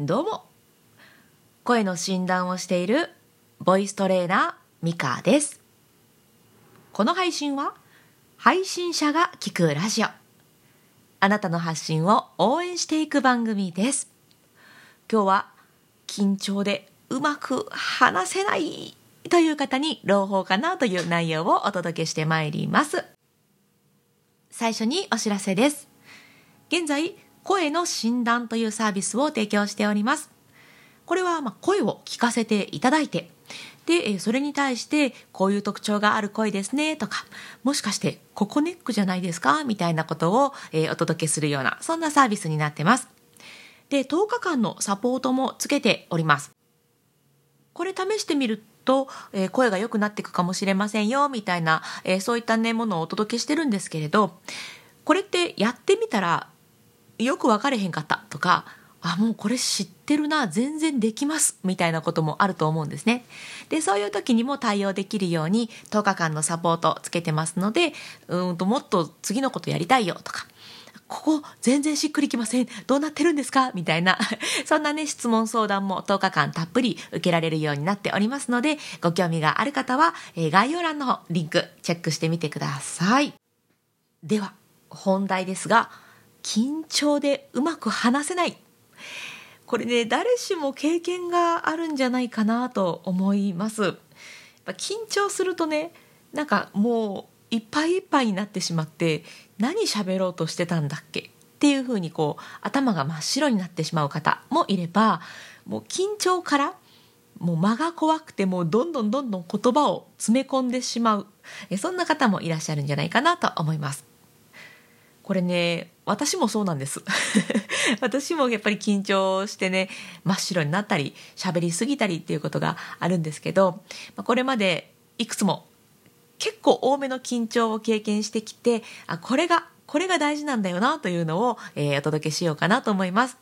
どうも。声の診断をしているボイストレーナーミカです。この配信は配信者が聞くラジオ。あなたの発信を応援していく番組です。今日は緊張でうまく話せないという方に朗報かなという内容をお届けしてまいります。最初にお知らせです。現在声の診断というサービスを提供しております。これはま声を聞かせていただいて、で、それに対して、こういう特徴がある声ですね、とか、もしかして、ここネックじゃないですかみたいなことを、えお届けするような、そんなサービスになってます。で、10日間のサポートもつけております。これ試してみると、え、声が良くなっていくかもしれませんよ、みたいな、え、そういったね、ものをお届けしてるんですけれど、これってやってみたらよく分かれへんかったとかあもうこれ知ってるな全然できますみたいなこともあると思うんですね。でそういう時にも対応できるように10日間のサポートつけてますのでうんともっと次のことやりたいよとかここ全然しっくりきませんどうなってるんですかみたいな そんなね質問相談も10日間たっぷり受けられるようになっておりますのでご興味がある方は、え概要欄のリンクチェックしてみてください。では本題ですが緊張でうまく話せない。これね誰しも経験があるんじゃないかなと思います。緊張するとねなんかもういっぱいいっぱいになってしまって何喋ろうとしてたんだっけ？っていうふうにこう頭が真っ白になってしまう方もいればもう緊張からもう間が怖くてもうどんどんどんどん言葉を詰め込んでしまう。そんな方もいらっしゃるんじゃないかなと思います。これね私もそうなんです。私もやっぱり緊張してね真っ白になったり喋りすぎたりっていうことがあるんですけどこれまでいくつも結構多めの緊張を経験してきてあこれがこれが大事なんだよなというのを、えー、お届けしようかなと思います。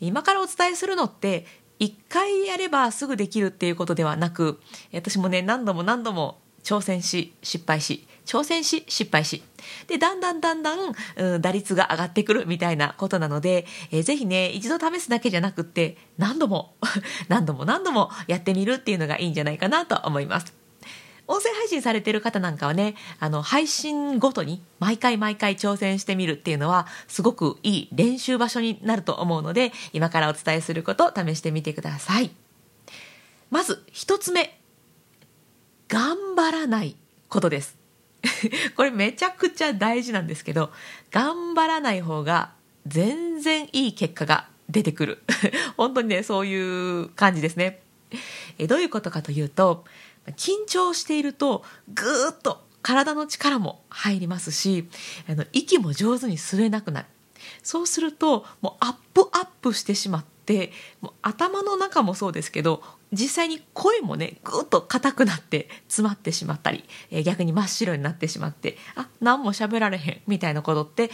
今からお伝えするのって一回やればすぐできるっていうことではなく私もね何度も何度も挑戦し失敗し挑戦し失敗しでだんだんだんだん、うん、打率が上がってくるみたいなことなので、えー、ぜひね一度試すだけじゃなくって何度も 何度も何度もやってみるっていうのがいいんじゃないかなと思います。音声配信されてる方なんかはね、あの、配信ごとに毎回毎回挑戦してみるっていうのは、すごくいい練習場所になると思うので、今からお伝えすることを試してみてください。まず、一つ目。頑張らないことです。これめちゃくちゃ大事なんですけど頑張らない方が全然いい結果が出てくる。本当にねそういう感じですね。えどういうことかというと緊張しているとぐーっと体の力も入りますしあの息も上手に吸えなくなる。そうするともうアップアップしてしまってもう頭の中もそうですけど実際に声もねぐっと硬くなって詰まってしまったり、えー、逆に真っ白になってしまってあ何も喋られへんみたいなことって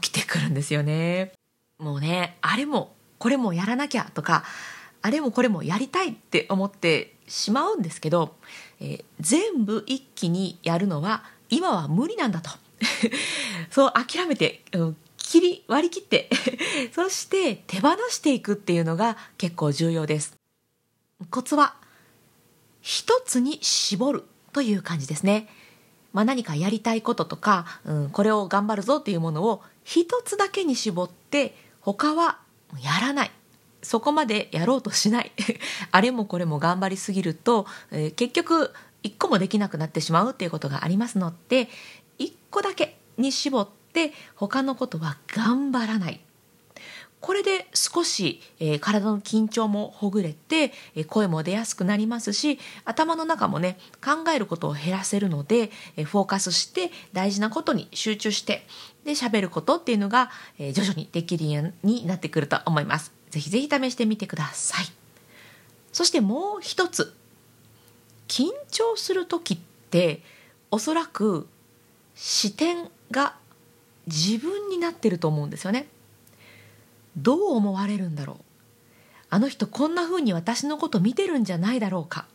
起きてくるんですよね。もうねあれもこれもやらなきゃとかあれもこれもやりたいって思ってしまうんですけど、えー、全部一気にやるのは今は無理なんだと そう諦めて、うん、切り割り切って そして手放していくっていうのが結構重要です。コツは一つに絞るという感じですね。まあ、何かやりたいこととか、うん、これを頑張るぞっていうものを一つだけに絞って他はやらない。そこまでやろうとしない。あれもこれも頑張りすぎると、えー、結局一個もできなくなってしまうっていうことがありますので一個だけに絞って他のことは頑張らないこれで少し、えー、体の緊張もほぐれて、えー、声も出やすくなりますし頭の中もね考えることを減らせるので、えー、フォーカスして大事なことに集中してで喋ることっていうのが、え徐々にできるようになってくると思います。ぜひぜひ試してみてください。そしてもう一つ緊張する時っておそらく視点が自分になってると思うんですよね。どう思われるんだろう。あの人こんな風に私のこと見てるんじゃないだろうか。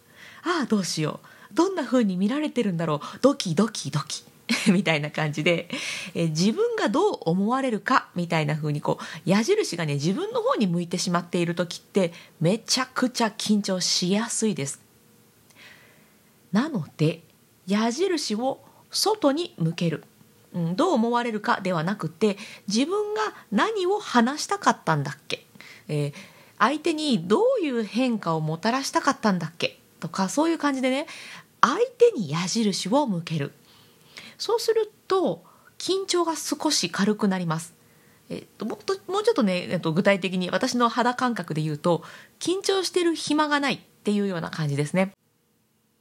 ああどうしよう。どんな風に見られてるんだろう。ドキドキドキ。みたいな感じで、え自分がどう思われるか。みたいな風にこう矢印がね自分の方に向いてしまっている時ってめちゃくちゃ緊張しやすいです。なので矢印を外に向ける、うん、どう思われるかではなくて自分が何を話したかったんだっけ、えー、相手にどういう変化をもたらしたかったんだっけ？とかそういう感じでね相手に矢印を向ける。そうすると緊張が少し軽くなります。えっと、もっともうちょっとね、えっと、具体的に私の肌感覚で言うと緊張してる暇がないっていうような感じですね。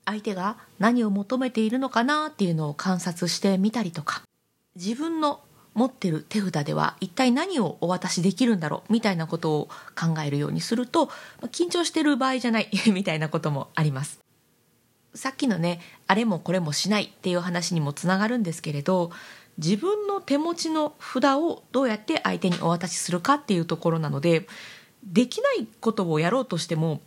相手が何を求めているのかなっていうのを観察してみたりとか。自分の持ってる手札では一体何をお渡しできるんだろうみたいなことを考えるようにすると緊張してる場合じゃない みたいなこともあります。さっきのねあれもこれもしないっていう話にもつながるんですけれど自分の手持ちの札をどうやって相手にお渡しするかっていうところなのでできないことをやろうとしても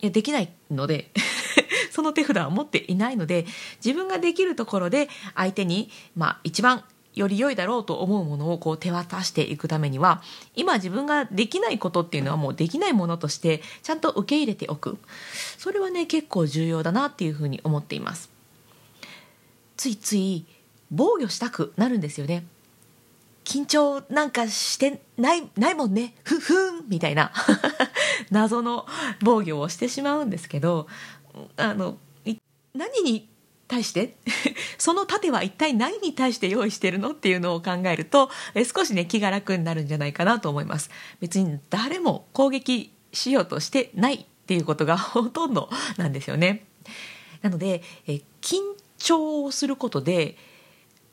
いやできないので その手札は持っていないので自分ができるところで相手に、まあ、一番より良いだろうと思うものをこう手渡していくためには今自分ができないことっていうのはもうできないものとしてちゃんと受け入れておく。それはね結構重要だなっていうふうに思っています。ついつい防御したくなるんですよね。緊張なんかしてないないもんね。ふふんみたいな。謎の防御をしてしまうんですけどあの何に対して？その盾は一体何に対して用意してるの？っていうのを考えるとえ少しね気が楽になるんじゃないかなと思います。別に誰も攻撃しようとしてないっていうことがほとんどなんですよね。なのでえ緊張をすることで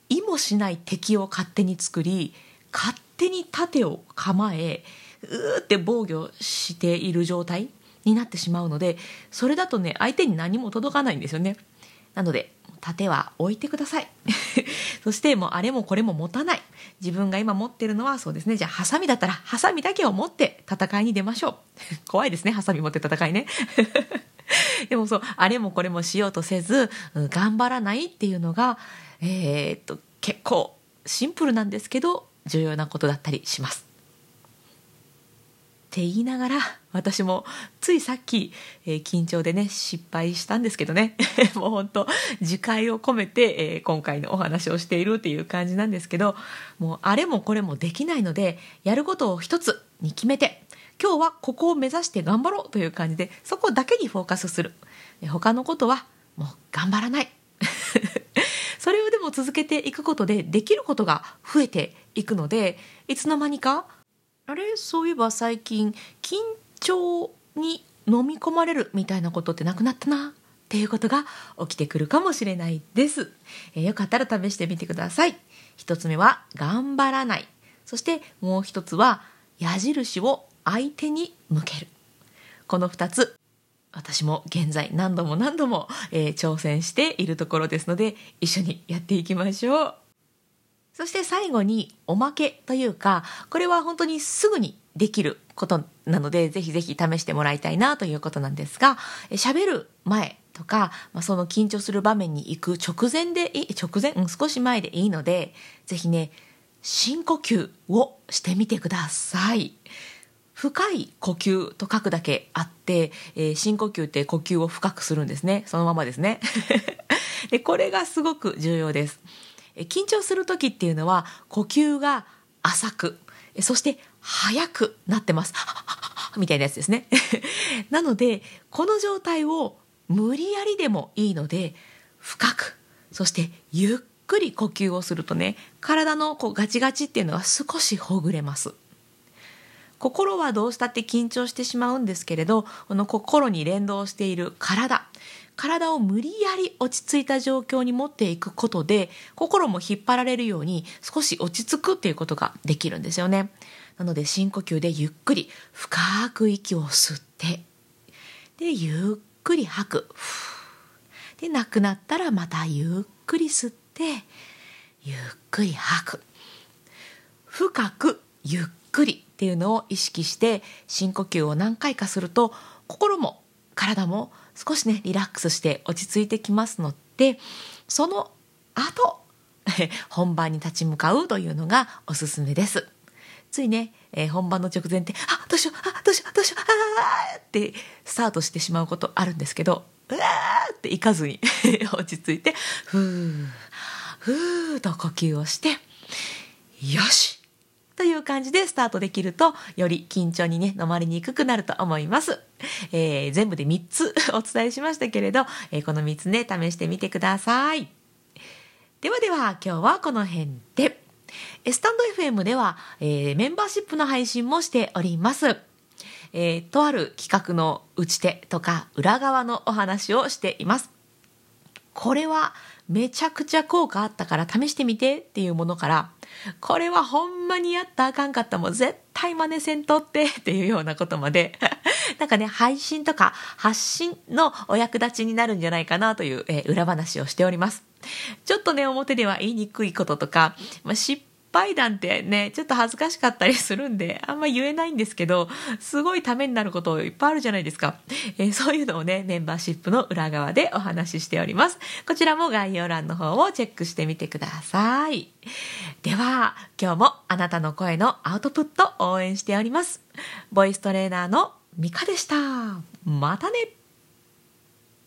意もしない敵を勝手に作り勝手に盾を構えうーって防御している状態になってしまうのでそれだとね相手に何も届かないんですよね。なので盾は置いてください。そしてもうあれもこれも持たない。自分が今持ってるのはそうですね。じゃあハサミだったらハサミだけを持って戦いに出ましょう。怖いですね。ハサミ持って戦いね。でもそうあれもこれもしようとせず、頑張らないっていうのがえー、っと結構シンプルなんですけど重要なことだったりします。って言いながら私もついさっき、えー、緊張でね失敗したんですけどね。もうほんと自戒を込めて、えー、今回のお話をしているっていう感じなんですけどもうあれもこれもできないのでやることを一つに決めて今日はここを目指して頑張ろうという感じでそこだけにフォーカスする。他のことはもう頑張らない。それをでも続けていくことでできることが増えていくのでいつの間にかあれ？そういえば最近緊張に飲み込まれるみたいなことってなくなったなっていうことが起きてくるかもしれないです、えー、よかったら試してみてください。一つ目は頑張らない。そしてもう一つは矢印を相手に向ける。この2つ私も現在何度も何度も、えー、挑戦しているところですので一緒にやっていきましょう。そして最後におまけというかこれは本当にすぐにできることなのでぜひぜひ試してもらいたいなということなんですが喋る前とか、まあ、その緊張する場面に行く直前でいい直前、うん、少し前でいいのでぜひね深呼吸をしてみてください。深い呼吸と書くだけあって、えー、深呼吸って呼吸を深くするんですね。そのままですね。でこれがすごく重要です。緊張する時っていうのは呼吸が浅くそして速くなってます。みたいなやつですね。なのでこの状態を無理やりでもいいので深くそしてゆっくり呼吸をするとね体のこうガチガチっていうのは少しほぐれます。心はどうしたって緊張してしまうんですけれどこの心に連動している体。体を無理やり落ち着いた状況に持っていくことで心も引っ張られるように少し落ち着くっていうことができるんですよね。なので深呼吸でゆっくり深く息を吸ってでゆっくり吐く。でなくなったらまたゆっくり吸ってゆっくり吐く。深くゆっくりっていうのを意識して深呼吸を何回かすると心も体も少しねリラックスして落ち着いてきますのでその後 本番に立ち向かうというのがおすすめです。ついね、えー、本番の直前ってあどうしようあどうしようどうしようあーってスタートしてしまうことあるんですけどうわっていかずに 落ち着いてふーふーと呼吸をしてよしいう感じでスタートできるとより緊張にね飲まれにくくなると思います、えー、全部で3つ お伝えしましたけれど、えー、この3つね試してみてください。ではでは今日はこの辺で。スタンド FM では、えー、メンバーシップの配信もしております。えー、とある企画の打ち手とか裏側のお話をしています。これはめちゃくちゃ効果あったから試してみてっていうものからこれはほんまにやったあかんかったもん絶対真似せんとってっていうようなことまで。なんかね配信とか発信のお役立ちになるんじゃないかなという、えー、裏話をしております。ちょっとね表では言いにくいこととか、まあ、失敗談ってねちょっと恥ずかしかったりするんであんま言えないんですけどすごいためになることいっぱいあるじゃないですか、えー、そういうのをねメンバーシップの裏側でお話ししております。こちらも概要欄の方をチェックしてみてください。では今日もあなたの声のアウトプット応援しております。ボイストレーナーのミカでした。またね。